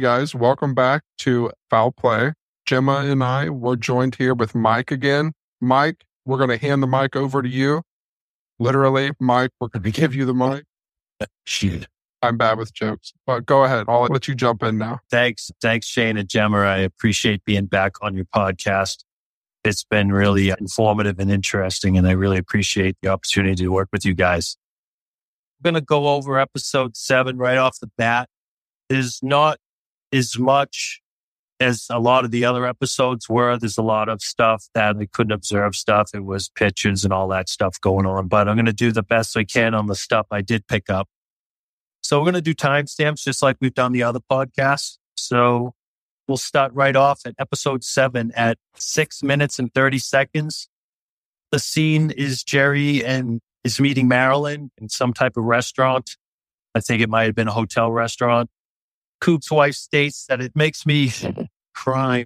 Guys, welcome back to Foul Play. Gemma and I were joined here with Mike again. Mike, we're going to hand the mic over to you. Literally, Mike, we're going to give you the mic. Shoot. I'm bad with jokes, but go ahead. I'll let you jump in now. Thanks. Thanks, Shane and Gemma. I appreciate being back on your podcast. It's been really informative and interesting, and I really appreciate the opportunity to work with you guys. I'm going to go over episode seven right off the bat. There's not as much as a lot of the other episodes were. There's a lot of stuff that I couldn't observe stuff. It was pictures and all that stuff going on, but I'm going to do the best I can on the stuff I did pick up. So we're going to do timestamps just like we've done the other podcasts. So we'll start right off at episode seven at six minutes and 30 seconds. The scene is Jerry and is meeting Marilyn in some type of restaurant. I think it might have been a hotel restaurant. Koob's wife states that it makes me cry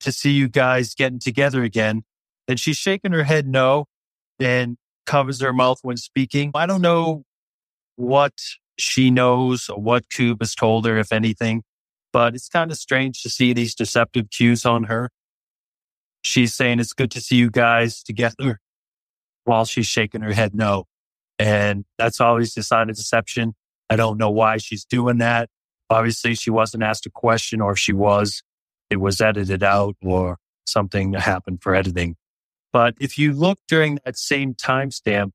to see you guys getting together again. And she's shaking her head no and covers her mouth when speaking. I don't know what she knows or what Koob has told her, if anything, but it's kind of strange to see these deceptive cues on her. She's saying it's good to see you guys together while she's shaking her head no. And that's always a sign of deception. I don't know why she's doing that. Obviously, she wasn't asked a question, or if she was, it was edited out or something happened for editing. But if you look during that same timestamp,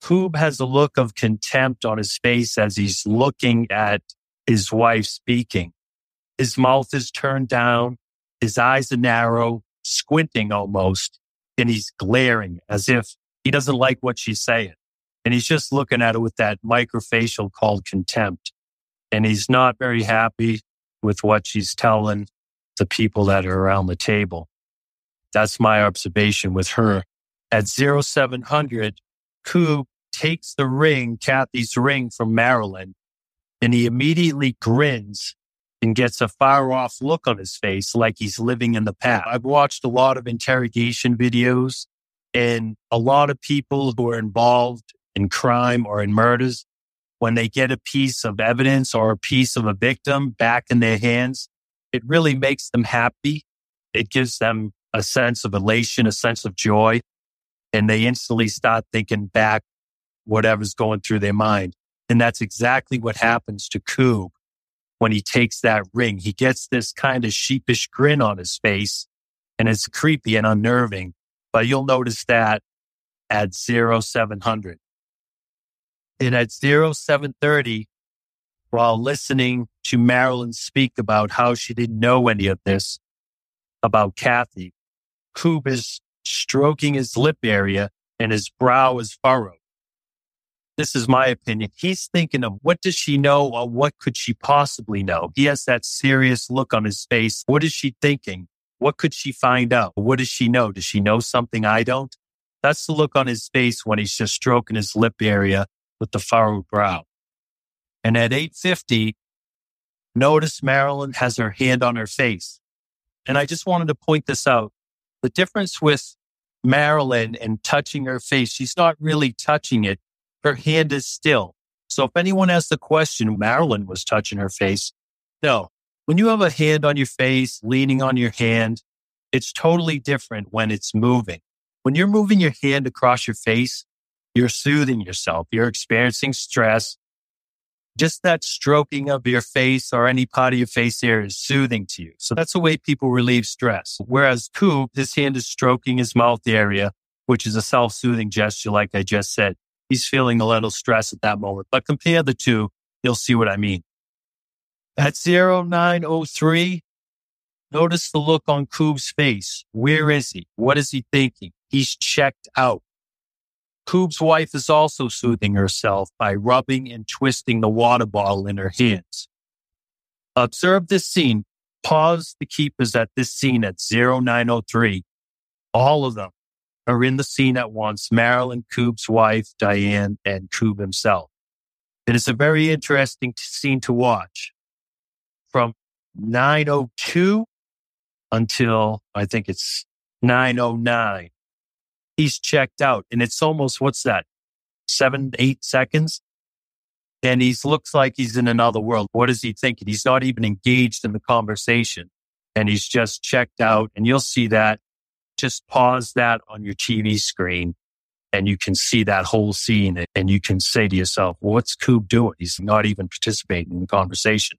Koob has a look of contempt on his face as he's looking at his wife speaking. His mouth is turned down, his eyes are narrow, squinting almost, and he's glaring as if he doesn't like what she's saying. And he's just looking at it with that microfacial called contempt and he's not very happy with what she's telling the people that are around the table. That's my observation with her. At 0700, Koob takes the ring, Cathy's ring from Marilyn, and he immediately grins and gets a far off look on his face like he's living in the past. I've watched a lot of interrogation videos and a lot of people who are involved in crime or in murders, when they get a piece of evidence or a piece of a victim back in their hands, it really makes them happy. It gives them a sense of elation, a sense of joy, and they instantly start thinking back whatever's going through their mind. And that's exactly what happens to Koob when he takes that ring. He gets this kind of sheepish grin on his face and it's creepy and unnerving. But you'll notice that at 0700. And at 0730, while listening to Marilyn speak about how she didn't know any of this about Cathy, Koob is stroking his lip area and his brow is furrowed. This is my opinion. He's thinking of what does she know or what could she possibly know? He has that serious look on his face. What is she thinking? What could she find out? What does she know? Does she know something I don't? That's the look on his face when he's just stroking his lip area with the furrowed brow. And at 850, notice Marilyn has her hand on her face. And I just wanted to point this out. The difference with Marilyn and touching her face, she's not really touching it. Her hand is still. So if anyone asks the question, Marilyn was touching her face. No, when you have a hand on your face, leaning on your hand, it's totally different when it's moving. When you're moving your hand across your face, you're soothing yourself. You're experiencing stress. just that stroking of your face or any part of your face here is soothing to you. So that's the way people relieve stress. Whereas Koob, his hand is stroking his mouth area, which is a self-soothing gesture, like I just said. He's feeling a little stress at that moment. But compare the two, you'll see what I mean. At 0903, notice the look on Koob's face. Where is he? What is he thinking? He's checked out. Koob's wife is also soothing herself by rubbing and twisting the water bottle in her hands. Observe this scene. Pause the keepers at this scene at 0903. All of them are in the scene at once. Marilyn, Koob's wife, Diane, and Koob himself. It is a very interesting scene to watch. From 902 until I think it's 909 he's checked out. And it's almost, what's that? Seven, eight seconds. And he looks like he's in another world. What is he thinking? He's not even engaged in the conversation and he's just checked out. And you'll see that. Just pause that on your TV screen and you can see that whole scene and you can say to yourself, what's Koob doing? He's not even participating in the conversation.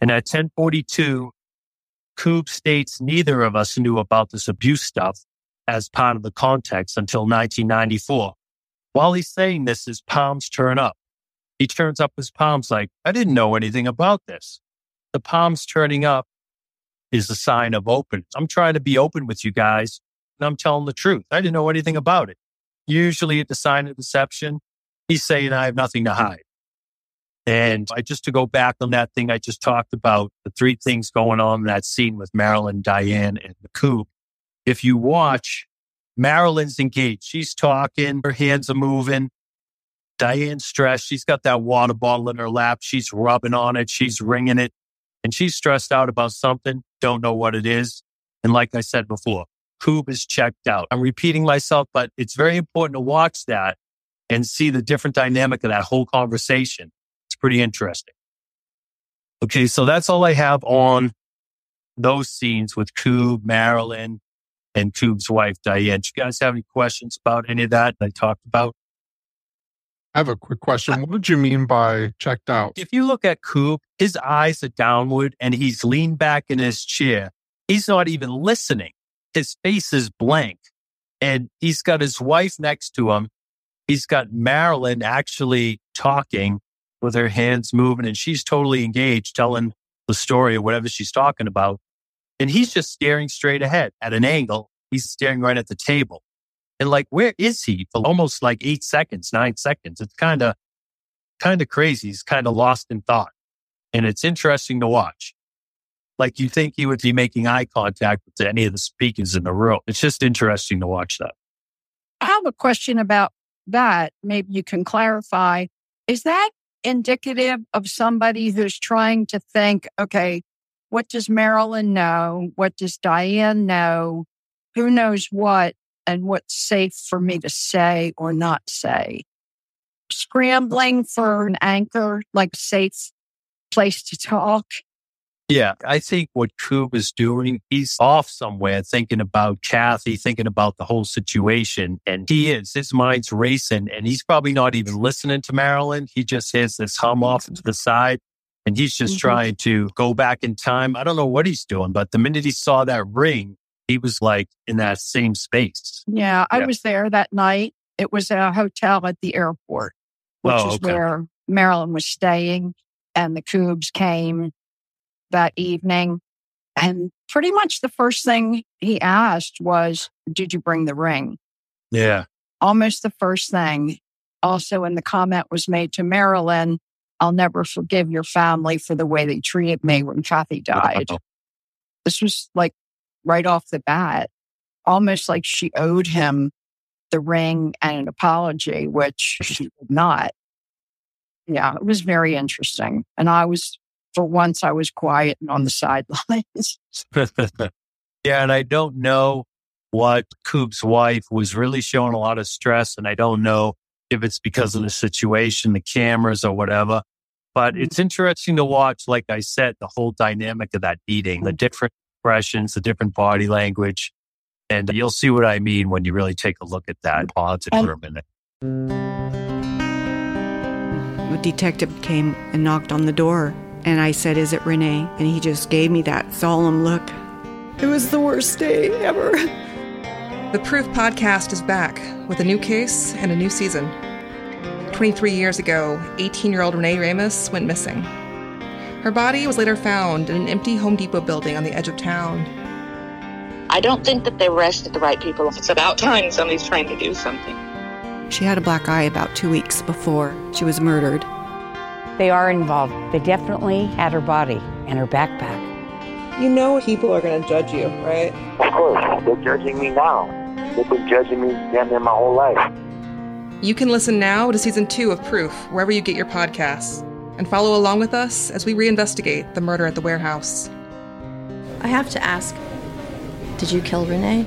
And at 1042, Koob states neither of us knew about this abuse stuff as part of the context until 1994. While he's saying this, his palms turn up. He turns up his palms like, I didn't know anything about this. The palms turning up is a sign of openness. I'm trying to be open with you guys and I'm telling the truth. I didn't know anything about it. Usually it's a sign of deception, he's saying I have nothing to hide. And I just to go back on that thing I just talked about, the three things going on in that scene with Marilyn, Diane, and the Koob if you watch, Marilyn's engaged. She's talking, her hands are moving. Diane's stressed. She's got that water bottle in her lap. She's rubbing on it. She's wringing it. And she's stressed out about something. Don't know what it is. And like I said before, Koob is checked out. I'm repeating myself, but it's very important to watch that and see the different dynamic of that whole conversation. It's pretty interesting. Okay. So that's all I have on those scenes with Koob, Marilyn, and Koob's wife, Diane. Do you guys have any questions about any of that I talked about? I have a quick question. Uh, what did you mean by checked out? If you look at Koob, his eyes are downward and he's leaned back in his chair. He's not even listening. His face is blank and he's got his wife next to him. He's got Marilyn actually talking with her hands moving and she's totally engaged telling the story or whatever she's talking about. And he's just staring straight ahead at an angle. He's staring right at the table. And like, where is he for almost like eight seconds, nine seconds? It's kind of, kind of crazy. He's kind of lost in thought. And it's interesting to watch. Like you think he would be making eye contact with any of the speakers in the room. It's just interesting to watch that. I have a question about that. Maybe you can clarify. Is that indicative of somebody who's trying to think, okay, what does Marilyn know? What does Diane know? Who knows what and what's safe for me to say or not say? Scrambling for an anchor, like safe place to talk. Yeah, I think what Koob is doing, he's off somewhere thinking about Cathy, thinking about the whole situation. And he is, his mind's racing and he's probably not even listening to Marilyn. He just has this hum off to the side and he's just mm-hmm. trying to go back in time. I don't know what he's doing, but the minute he saw that ring, he was like in that same space. Yeah, I was there that night. It was a hotel at the airport, which oh, is okay. where Marilyn was staying, and the Koobs came that evening. And pretty much the first thing he asked was, Did you bring the ring? Yeah. Almost the first thing. Also, in the comment was made to Marilyn, I'll never forgive your family for the way they treated me when Cathy died. This was like right off the bat, almost like she owed him the ring and an apology, which she did not. Yeah, it was very interesting. And I was, for once, I was quiet and on the sidelines. yeah, and I don't know what Koob's wife was really showing a lot of stress. And I don't know if it's because of mm-hmm. the situation, the cameras or whatever. But mm-hmm. it's interesting to watch, like I said, the whole dynamic of that meeting, the mm-hmm. different expressions, the different body language. And you'll see what I mean when you really take a look at that. Mm-hmm. Pause it for a minute. detective came and knocked on the door. And I said, Is it Renee? And he just gave me that solemn look. It was the worst day ever. The Proof podcast is back with a new case and a new season. 23 years ago, 18 year old Renee Ramos went missing. Her body was later found in an empty Home Depot building on the edge of town. I don't think that they arrested the right people. It's about time somebody's trying to do something. She had a black eye about two weeks before she was murdered. They are involved. They definitely had her body and her backpack. You know people are going to judge you, right? Of course. They're judging me now. They've been judging me damn near my whole life. You can listen now to season two of Proof, wherever you get your podcasts, and follow along with us as we reinvestigate the murder at the warehouse. I have to ask Did you kill Renee?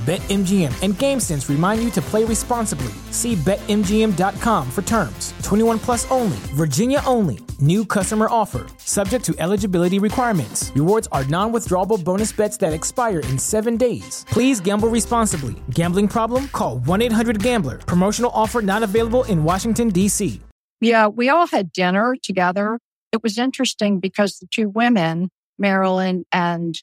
BetMGM and GameSense remind you to play responsibly. See BetMGM.com for terms. 21 plus only, Virginia only. New customer offer, subject to eligibility requirements. Rewards are non withdrawable bonus bets that expire in seven days. Please gamble responsibly. Gambling problem? Call 1 800 Gambler. Promotional offer not available in Washington, D.C. Yeah, we all had dinner together. It was interesting because the two women, Marilyn and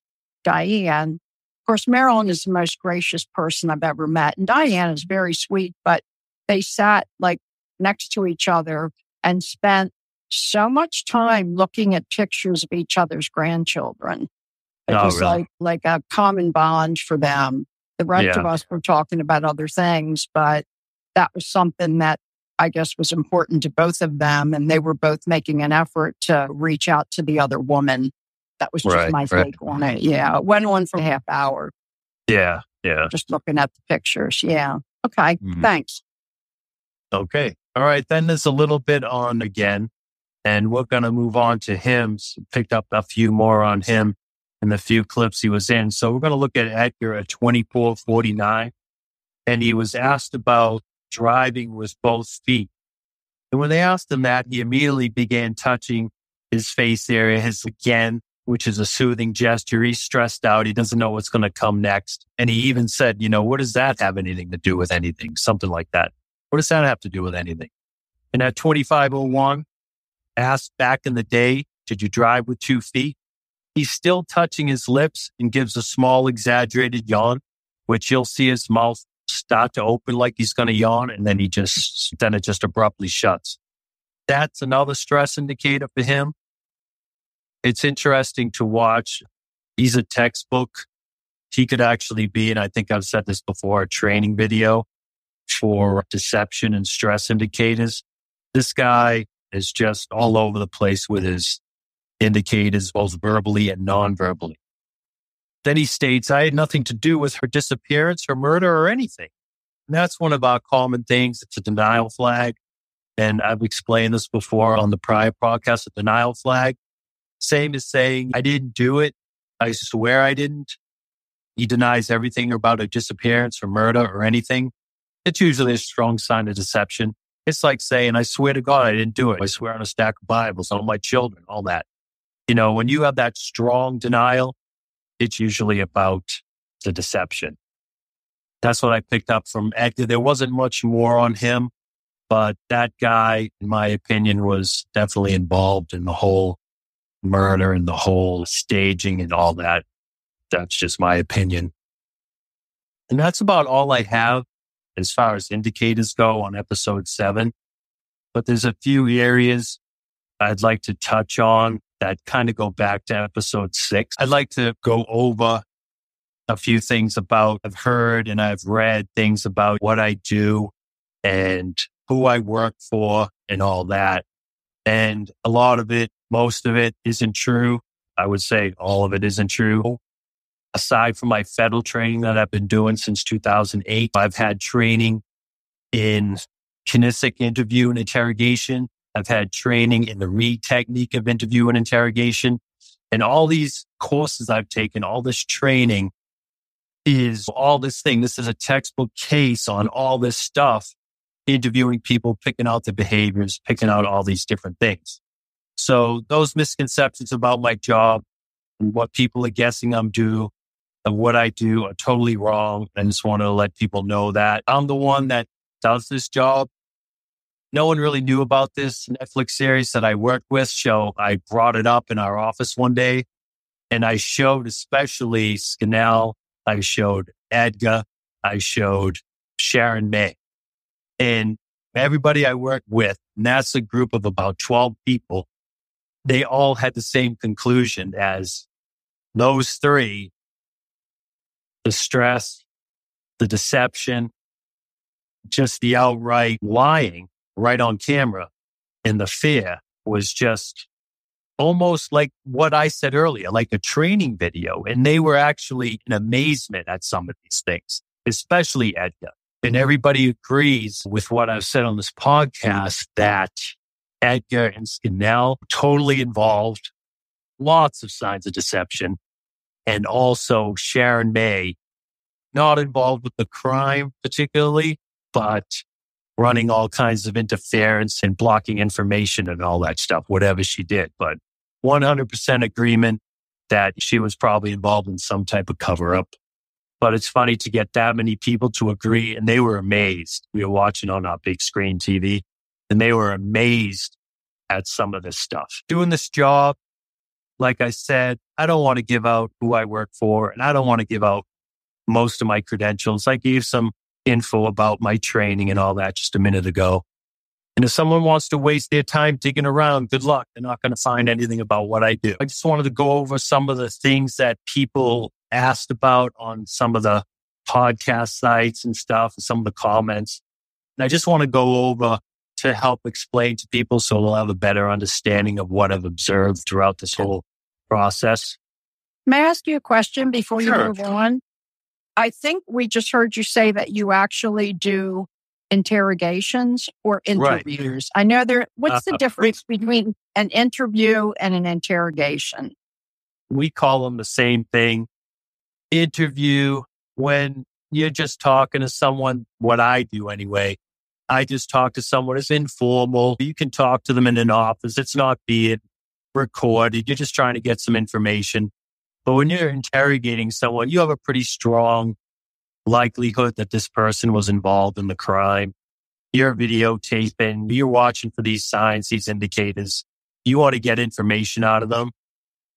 Diane, course, Marilyn is the most gracious person I've ever met. And Diane is very sweet, but they sat like next to each other and spent so much time looking at pictures of each other's grandchildren. It Oh, was really? like like a common bond for them. The rest Yeah. of us were talking about other things, but that was something that I guess was important to both of them. And they were both making an effort to reach out to the other woman. That was just Right, my right. take on it. Yeah. It went on for a half hour Yeah, yeah. just looking at the pictures. Yeah. Okay. Mhm. Thanks. Okay. All right. Then there's a little bit on again, and we're going to move on to him. Picked up a few more on him in the few clips he was in. So we're going to look at Edgar at 2449. And he was asked about driving with both feet. And when they asked him that, he immediately began touching his face area, his again, which is a soothing gesture. He's stressed out. He doesn't know what's going to come next. And he even said, you know, what does that have anything to do with anything? Something like that. What does that have to do with anything? And at 2501, asked back in the day, did you drive with two feet? He's still touching his lips and gives a small exaggerated yawn, which you'll see his mouth start to open like he's going to yawn. And then he just, then it just abruptly shuts. That's another stress indicator for him. It's interesting to watch. He's a textbook. He could actually be, and I think I've said this before, a training video for deception and stress indicators. This guy is just all over the place with his indicators, both verbally and non-verbally. Then he states, I had nothing to do with her disappearance, her murder, or anything. And that's one of our common things. It's a denial flag. And I've explained this before on the prior podcast, a denial flag. Same as saying, I didn't do it. I swear I didn't. He denies everything about a disappearance or murder or anything. It's usually a strong sign of deception. It's like saying, I swear to God, I didn't do it. I swear on a stack of Bibles, on my children, all that. You know, when you have that strong denial, it's usually about the deception. That's what I picked up from Edgar. There wasn't much more on him, but that guy, in my opinion, was definitely involved in the whole murder and the whole staging and all that. That's just my opinion. And that's about all I have as far as indicators go on episode seven. But there's a few areas I'd like to touch on that kind of go back to episode six. I'd like to go over a few things about I've heard and I've read things about what I do and who I work for and all that. And a lot of it Most of it isn't true. I would say all of it isn't true. Aside from my federal training that I've been doing since 2008, I've had training in kinesic interview and interrogation. I've had training in the Reid technique of interview and interrogation. And all these courses I've taken, all this training is all this thing. This is a textbook case on all this stuff, interviewing people, picking out the behaviors, picking out all these different things. So those misconceptions about my job and what people are guessing I'm due of what I do are totally wrong. I just want to let people know that I'm the one that does this job. No one really knew about this Netflix series that I worked with. So I brought it up in our office one day and I showed especially Scannell. I showed Edgar. I showed Sharon May and everybody I worked with. And that's a group of about 12 people they all had the same conclusion as those three the stress, the deception, just the outright lying right on camera, and the fear was just almost like what I said earlier, like a training video. And they were actually in amazement at some of these things, especially Edgar. And everybody agrees with what I've said on this podcast that Edgar and Scannell totally involved, lots of signs of deception. And also Sharon May, not involved with the crime particularly, but running all kinds of interference and blocking information and all that stuff, whatever she did. But 100% agreement that she was probably involved in some type of cover up. But it's funny to get that many people to agree. And they were amazed. We were watching on our big screen TV and they were amazed at some of this stuff. Doing this job, like I said, I don't want to give out who I work for and I don't want to give out most of my credentials. I gave some info about my training and all that just a minute ago. And if someone wants to waste their time digging around, good luck. They're not going to find anything about what I do. I just wanted to go over some of the things that people asked about on some of the podcast sites and stuff, and some of the comments. And I just want to go over to help explain to people so they'll have a better understanding of what I've observed throughout this whole process. May I ask you a question before you Sure. move on? I think we just heard you say that you actually do interrogations or Right. interviews. I know there, what's the Uh, difference between an interview and an interrogation? We call them the same thing. Interview when you're just talking to someone, what I do anyway. I just talk to someone. It's informal. You can talk to them in an office. It's not being recorded. You're just trying to get some information. But when you're interrogating someone, you have a pretty strong likelihood that this person was involved in the crime. You're videotaping, you're watching for these signs, these indicators. You want to get information out of them.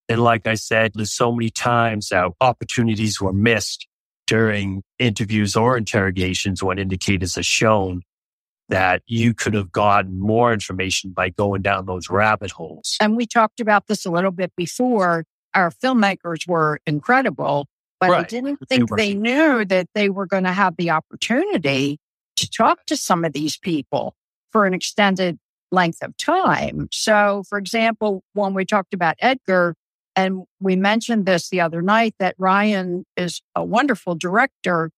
And like I said, there's so many times that opportunities were missed during interviews or interrogations when indicators are shown that you could have gotten more information by going down those rabbit holes. And we talked about this a little bit before. Our filmmakers were incredible, but I didn't think were. they knew that they were going to have the opportunity to talk to some of these people for an extended length of time. So, for example, when we talked about Edgar, and we mentioned this the other night that Ryan is a wonderful director,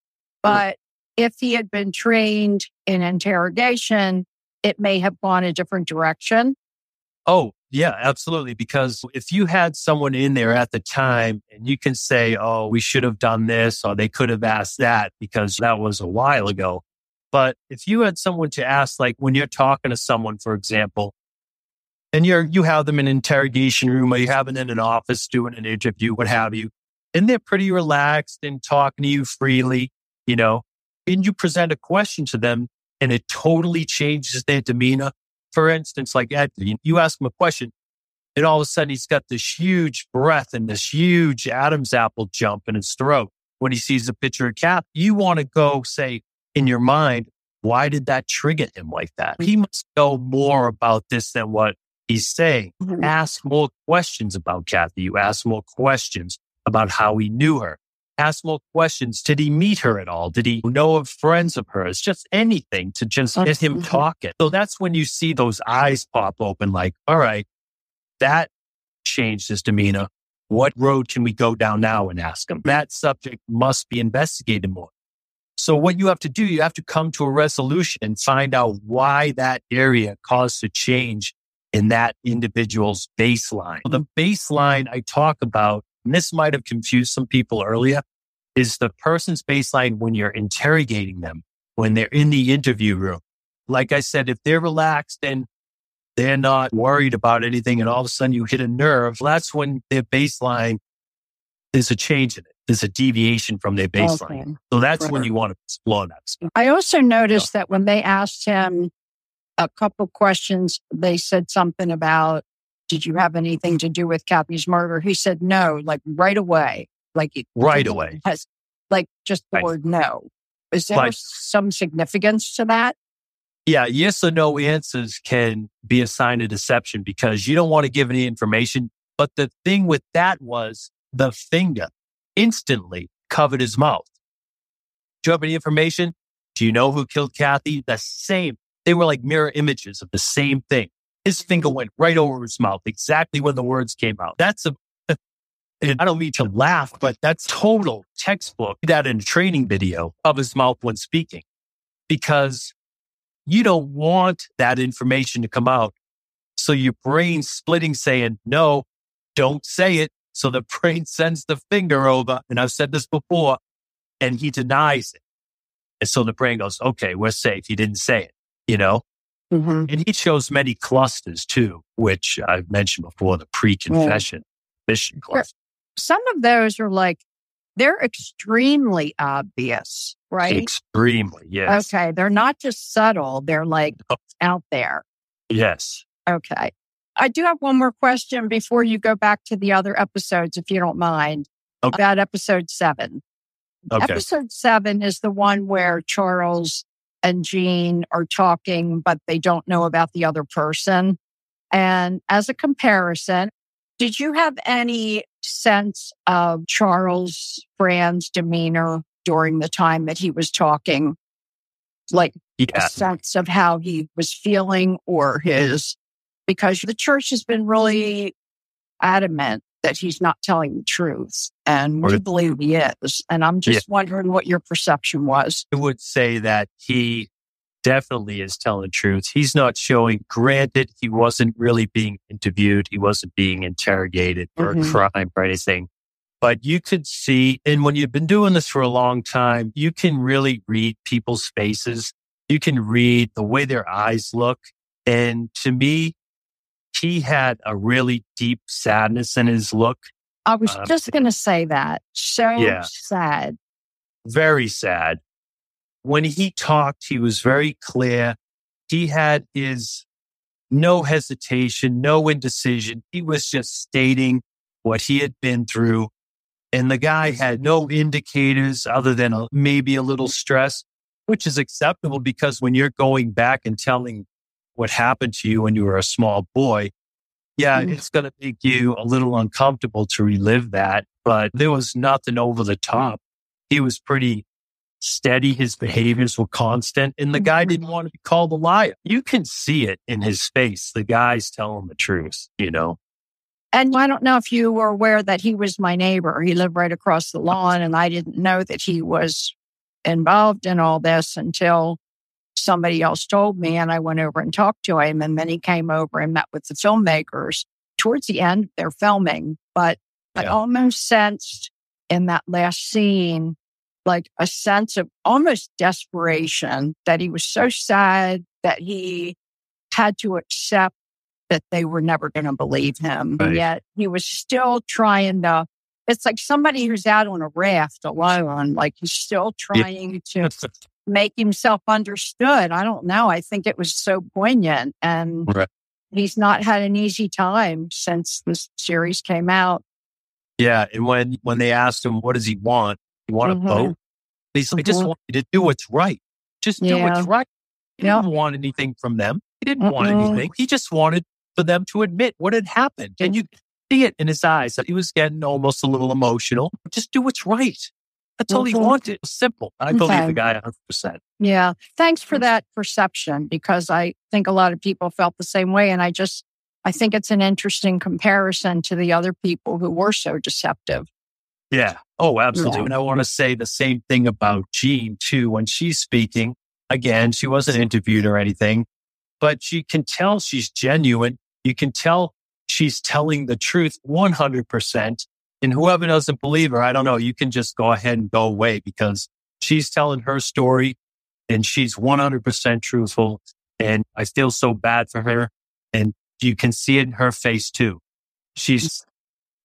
but if he had been trained in interrogation, it may have gone a different direction. Oh, yeah, absolutely. Because if you had someone in there at the time and you can say, oh, we should have done this or they could have asked that because that was a while ago. But if you had someone to ask, like when you're talking to someone, for example, and you're, you have them in an interrogation room or you have them in an office doing an interview, what have you, and they're pretty relaxed and talking to you freely, you know, and you present a question to them and it totally changes their demeanor. For instance, like Ed, you- ask him a question and all of a sudden he's got this huge breath and this huge Adam's apple jump in his throat when he sees a picture of Kath. You want to go say in your mind, why did that trigger him like that? He must know more about this than what he's saying. Mm-hmm. Ask more questions about Cathy. You ask more questions about how he knew her. Ask more questions. Did he meet her at all? Did he know of friends of hers? Just anything to just get him talking. So that's when you see those eyes pop open like, all right, That changed his demeanor. What road can we go down now and ask him? That subject must be investigated more. So what you have to do, you have to come to a resolution and find out why that area caused a change in that individual's baseline. The baseline I talk about, and this might have confused some people earlier, is the person's baseline when you're interrogating them, when they're in the interview room. Like I said, if they're relaxed and they're not worried about anything and all of a sudden you hit a nerve, that's when their baseline there's a change in it. There's a deviation from their baseline. Okay. So that's right. when you want to explore that. I also noticed that when they asked him a couple questions, they said something about, did you have anything to do with Cathy's murder? He said no, like right away. Like right away. Has, like just the right. word no. Is there like, some significance to that? Yeah, yes or no answers can be a sign of deception because you don't want to give any information. But the thing with that was the finger instantly covered his mouth. Do you have any information? Do you know who killed Cathy? The same. They were like mirror images of the same thing. His finger went right over his mouth exactly when the words came out. That's a, I don't mean to laugh, but that's total textbook that in a training video of his mouth when speaking because you don't want that information to come out. So your brain splitting saying, no, don't say it. So the brain sends the finger over. And I've said this before and he denies it. And so the brain goes, okay, we're safe. He didn't say it, you know? Mm-hmm. And he shows many clusters too, which I've mentioned before, the pre-confession mission cluster. Some of those are like, they're extremely obvious, right? Extremely, yes. Okay. They're not just subtle. They're like oh. out there. Yes. Okay. I do have one more question before you go back to the other episodes, if you don't mind, okay. about episode seven. Okay. Episode seven is the one where Charles and Jean are talking, but they don't know about the other person. And as a comparison, did you have any sense of Charles Franz's demeanor during the time that he was talking? Like yeah. a sense of how he was feeling or his because the church has been really adamant that he's not telling the truth. And we believe he is. And I'm just yeah. wondering what your perception was. I would say that he definitely is telling the truth. He's not showing, granted, he wasn't really being interviewed. He wasn't being interrogated for mm-hmm. a crime or anything. But you could see, and when you've been doing this for a long time, you can really read people's faces. You can read the way their eyes look. And to me, he had a really deep sadness in his look. I was um, just going to say that. So yeah, sad. Very sad. When he talked, he was very clear. He had his no hesitation, no indecision. He was just stating what he had been through. And the guy had no indicators other than a, maybe a little stress, which is acceptable because when you're going back and telling what happened to you when you were a small boy, yeah, mm. it's going to make you a little uncomfortable to relive that. But there was nothing over the top. He was pretty steady. His behaviors were constant and the guy didn't want to be called a liar. You can see it in his face. The guy's telling the truth, you know? And I don't know if you were aware that he was my neighbor. He lived right across the lawn and I didn't know that he was involved in all this until somebody else told me and I went over and talked to him. And then he came over and met with the filmmakers towards the end. They're filming, but yeah. I almost sensed in that last scene, like a sense of almost desperation that he was so sad that he had to accept that they were never going to believe him. Right. Yet he was still trying to it's like somebody who's out on a raft alone, like he's still trying yeah. to make himself understood. I don't know. I think it was so poignant and right. he's not had an easy time since this series came out. Yeah. And when, when they asked him, what does he want? He want mm-hmm. a vote? He's like, mm-hmm. I just want you to do what's right. Just do yeah. what's right. He didn't want anything from them. He didn't mm want anything. He just wanted for them to admit what had happened. And you see it in his eyes that he was getting almost a little emotional. Just do what's right. That's all he wanted. Simple. I believe the guy 100%. Yeah. Thanks for that perception because I think a lot of people felt the same way. And I just, I think it's an interesting comparison to the other people who were so deceptive. Yeah. Oh, absolutely. Yeah. And I want to say the same thing about Jean too. When she's speaking, again, she wasn't interviewed or anything, but you can tell she's genuine. You can tell she's telling the truth 100%. And whoever doesn't believe her, I don't know, you can just go ahead and go away because she's telling her story and she's 100% truthful. And I feel so bad for her. And you can see it in her face too. She's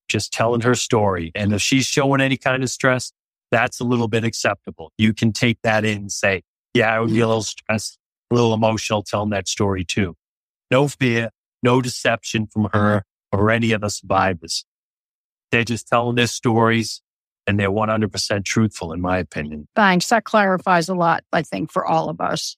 just telling her story. And if she's showing any kind of stress, that's a little bit acceptable. You can take that in and say, yeah, I would be a little stressed, a little emotional telling that story too. No fear, no deception from her or any of the survivors. They're just telling their stories and they're 100% truthful, in my opinion. Thanks. That clarifies a lot, I think, for all of us.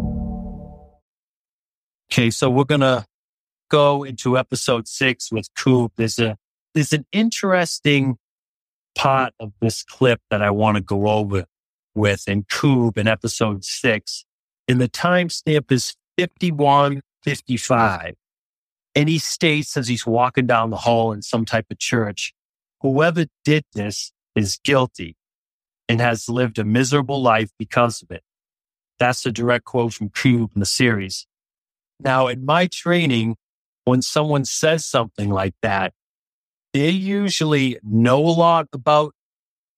Okay, so we're gonna go into episode six with Koob. There's a there's an interesting part of this clip that I want to go over with in Koob in episode six. And the timestamp is 5155. And he states as he's walking down the hall in some type of church, whoever did this is guilty and has lived a miserable life because of it. That's a direct quote from Koob in the series. Now, in my training, when someone says something like that, they usually know a lot about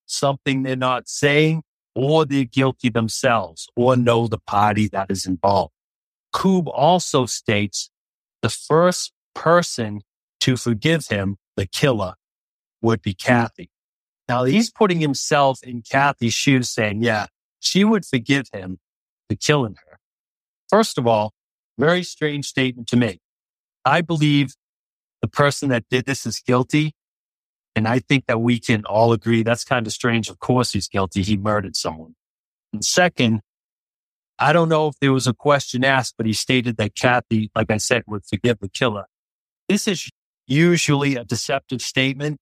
something they're not saying, or they're guilty themselves, or know the party that is involved. Koob also states the first person to forgive him, the killer, would be Cathy. Now he's putting himself in Cathy's shoes saying, yeah, she would forgive him for killing her. First of all, very strange statement to make. I believe the person that did this is guilty. And I think that we can all agree that's kind of strange. Of course, he's guilty. He murdered someone. And second, I don't know if there was a question asked, but he stated that Cathy, like I said, would forgive the killer. This is usually a deceptive statement.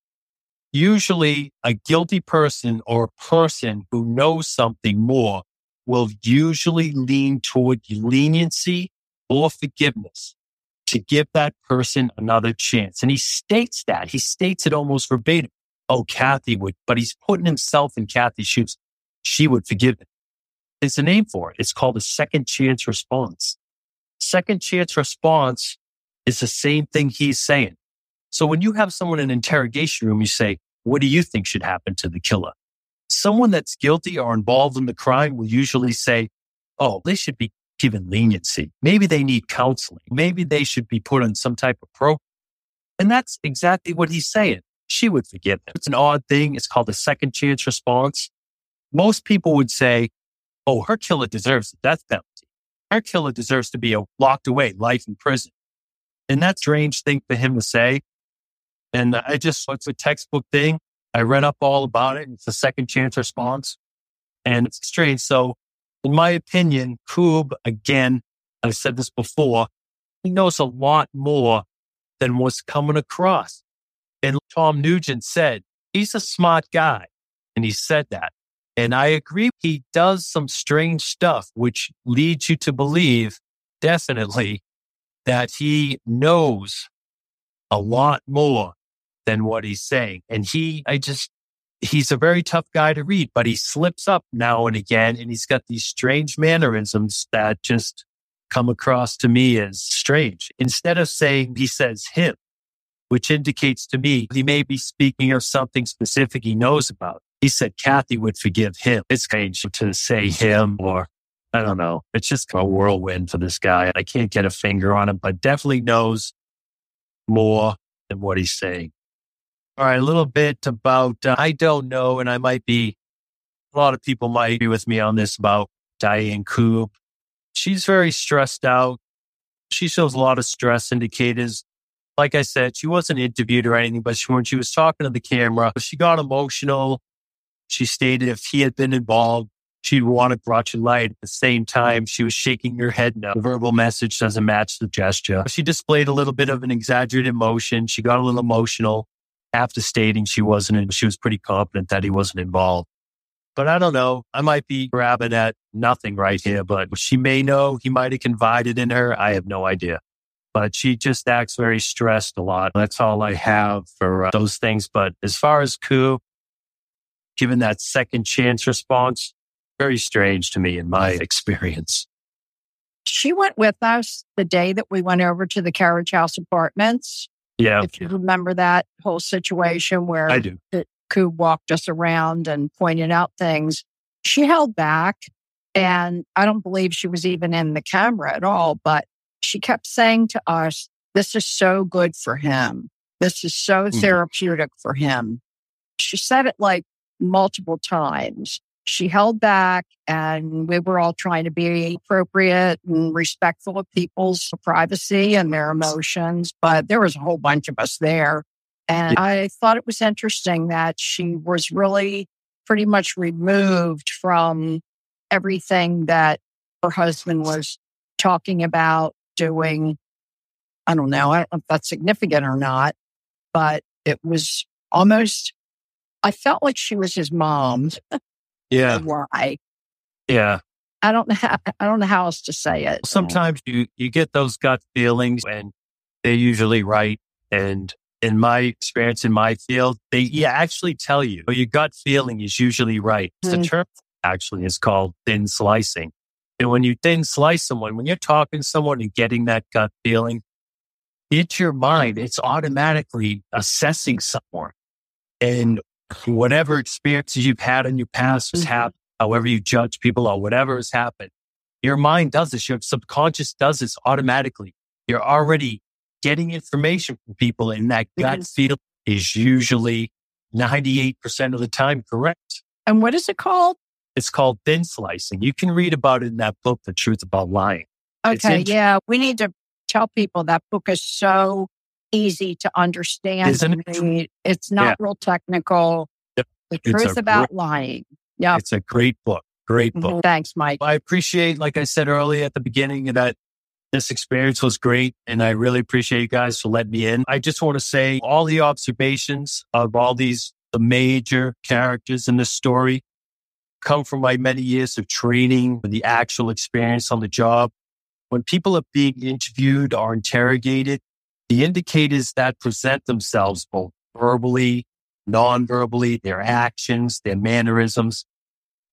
Usually a guilty person or a person who knows something more will usually lean toward leniency or forgiveness to give that person another chance. And he states that. He states it almost verbatim. Oh, Cathy would, but he's putting himself in Cathy's shoes. She would forgive him. There's a name for it. It's called a second chance response. Second chance response is the same thing he's saying. So when you have someone in an interrogation room, you say, what do you think should happen to the killer? Someone that's guilty or involved in the crime will usually say, oh, they should be given leniency. Maybe they need counseling. Maybe they should be put on some type of program. And that's exactly what he's saying. She would forgive him. It's an odd thing. It's called a second chance response. Most people would say, oh, her killer deserves the death penalty. Her killer deserves to be locked away, life in prison. And that's strange thing for him to say. And I just, it's a textbook thing. I read up all about it. It's a second chance response. And it's strange. So in my opinion, Koob, again, I've said this before, he knows a lot more than what's coming across. And Tom Nugent said, he's a smart guy. And he said that. And I agree. He does some strange stuff, which leads you to believe definitely that he knows a lot more than what he's saying. And he, I just, he's a very tough guy to read, but he slips up now and again. And he's got these strange mannerisms that just come across to me as strange. Instead of saying he says him, which indicates to me he may be speaking of something specific he knows about. He said Cathy would forgive him. It's strange to say him or I don't know. It's just a whirlwind for this guy. I can't get a finger on him, but definitely knows more than what he's saying. All right, a little bit about, uh, I don't know, and I might be, a lot of people might be with me on this about Diane Koob. She's very stressed out. She shows a lot of stress indicators. like I said, she wasn't interviewed or anything, but she, when she was talking to the camera, she got emotional. She stated if he had been involved, she'd want to brought you light. At the same time, she was shaking her head no. The verbal message doesn't match the gesture. She displayed a little bit of an exaggerated emotion. She got a little emotional after stating she wasn't, she was pretty confident that he wasn't involved. But I don't know. I might be grabbing at nothing right here, but she may know he might have confided in her. I have no idea. But she just acts very stressed a lot. That's all I have for uh, those things. But as far as Koob, given that second chance response, very strange to me in my experience. She went with us the day that we went over to the Carriage House Apartments. Yeah. If you remember that whole situation where I do. Koob walked us around and pointed out things. She held back and I don't believe she was even in the camera at all, but she kept saying to us, this is so good for him. This is so mm-hmm. therapeutic for him. She said it like multiple times. She held back and we were all trying to be appropriate and respectful of people's privacy and their emotions, but there was a whole bunch of us there. And yeah. I thought it was interesting that she was really pretty much removed from everything that her husband was talking about doing. I don't know. I don't know if that's significant or not, but it was almost, I felt like she was his mom. Yeah. Why? Yeah. I don't know. How, I don't know how else to say it. Sometimes you, you get those gut feelings and they're usually right. And in my experience in my field, they yeah, actually tell you your gut feeling is usually right. Mm-hmm. The term actually is called thin slicing. And when you thin slice someone, when you're talking to someone and getting that gut feeling, it's your mind, it's automatically assessing someone. And whatever experiences you've had in your past has mm-hmm. happened, however you judge people or whatever has happened, your mind does this. Your subconscious does this automatically. You're already getting information from people and that gut feel is usually 98% of the time correct. And what is it called? It's called thin slicing. You can read about it in that book, The Truth About Lying. Okay. Yeah. We need to tell people that book is so easy to understand. Isn't it? It's not yeah. real technical. Yep. The truth about great, lying. Yeah. It's a great book. Great book. Mm-hmm. Thanks, Mike. I appreciate, like I said earlier at the beginning, that this experience was great. And I really appreciate you guys for letting me in. I just want to say all the observations of all these, the major characters in this story come from my many years of training, and the actual experience on the job. When people are being interviewed or interrogated, the indicators that present themselves both verbally, non-verbally, their actions, their mannerisms,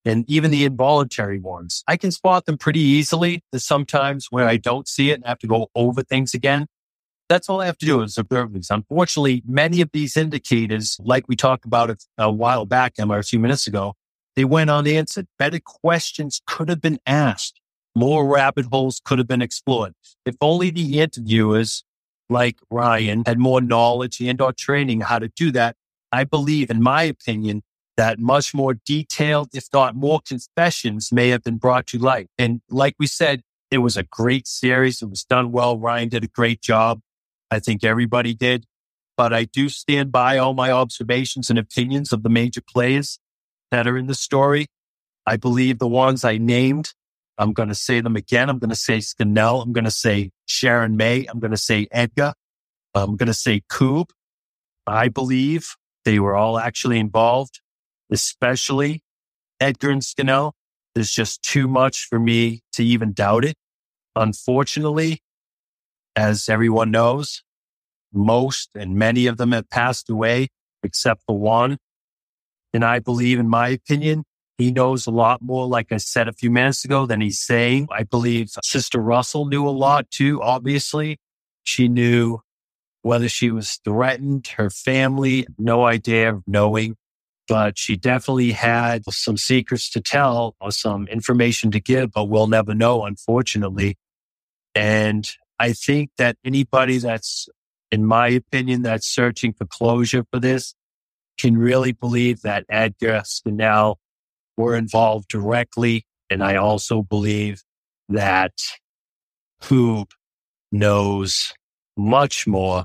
and even the involuntary ones. I can spot them pretty easily. There's sometimes where I don't see it and have to go over things again. That's all I have to do is observe these. Unfortunately, many of these indicators, like we talked about a while back, Gemma, a few minutes ago, they went unanswered. Better questions could have been asked. More rabbit holes could have been explored. If only the interviewers like Ryan had more knowledge and or training how to do that, I believe, in my opinion, that much more detailed, if not more confessions may have been brought to light. And like we said, it was a great series. It was done well. Ryan did a great job. I think everybody did. But I do stand by all my observations and opinions of the major players that are in the story. I believe the ones I named I'm going to say them again. I'm going to say Scannell. I'm going to say Sharon May. I'm going to say Edgar. I'm going to say Koob. I believe they were all actually involved, especially Edgar and Scannell. There's just too much for me to even doubt it. Unfortunately, as everyone knows, most and many of them have passed away except for one. And I believe, in my opinion, he knows a lot more, like I said a few minutes ago, than he's saying. I believe Sister Russell knew a lot too, obviously. She knew whether she was threatened, her family, no idea of knowing, but she definitely had some secrets to tell or some information to give, but we'll never know, unfortunately. And I think that anybody that's, in my opinion, that's searching for closure for this can really believe that Edgar Scannell were involved directly. And I also believe that Koob knows much more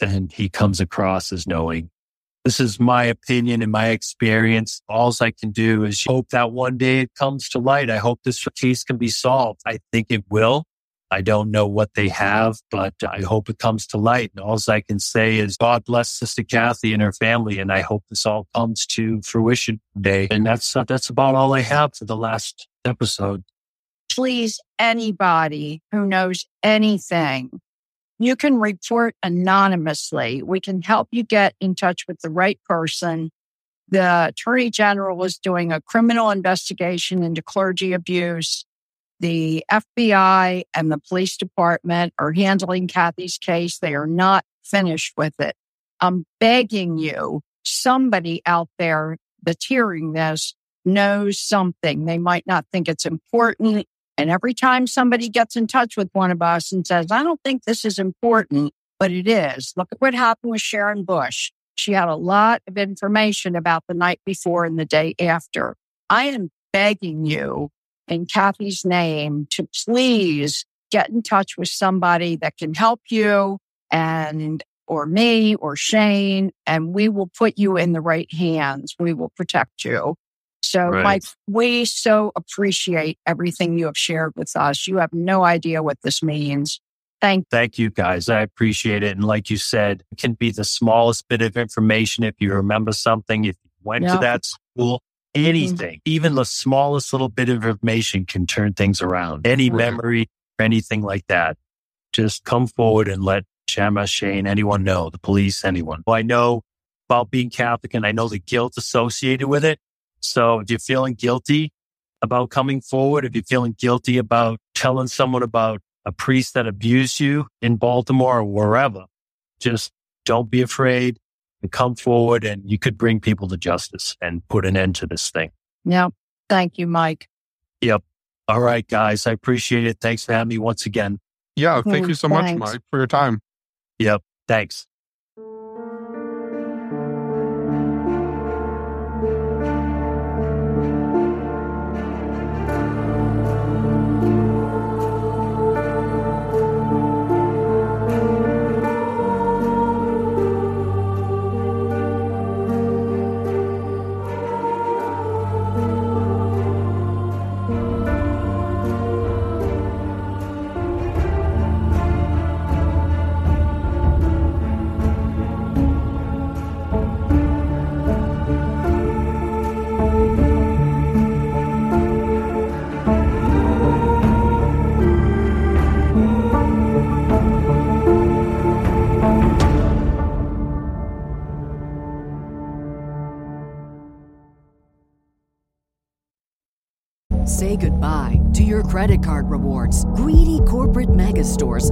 than he comes across as knowing. This is my opinion and my experience. All I can do is hope that one day it comes to light. I hope this case can be solved. I think it will. I don't know what they have, but I hope it comes to light. And all I can say is God bless Sister Cathy and her family. And I hope this all comes to fruition today. And that's, uh, that's about all I have for the last episode. Please, anybody who knows anything, you can report anonymously. We can help you get in touch with the right person. The attorney general is doing a criminal investigation into clergy abuse. The FBI and the police department are handling Cathy's case. They are not finished with it. I'm begging you, somebody out there that's hearing this knows something. They might not think it's important. And every time somebody gets in touch with one of us and says, I don't think this is important, but it is. Look at what happened with Sharon Bush. She had a lot of information about the night before and the day after. I am begging you in Cathy's name to please get in touch with somebody that can help you and or me or Shane, and we will put you in the right hands. We will protect you. So, right. Mike, we so appreciate everything you have shared with us. You have no idea what this means. Thank, Thank you, guys. I appreciate it. And like you said, it can be the smallest bit of information if you remember something, if you went to that school. Anything, mm-hmm. even the smallest little bit of information can turn things around. Any right. memory, anything like that. Just come forward and let Gemma, Shane, anyone know, the police, anyone. Well, I know about being Catholic and I know the guilt associated with it. So if you're feeling guilty about coming forward, if you're feeling guilty about telling someone about a priest that abused you in Baltimore or wherever, just don't be afraid and come forward and you could bring people to justice and put an end to this thing. Yep. Thank you, Mike. Yep. All right, guys. I appreciate it. Thanks for having me once again. Yeah. Thank you so much, Mike, for your time. Yep. Thanks.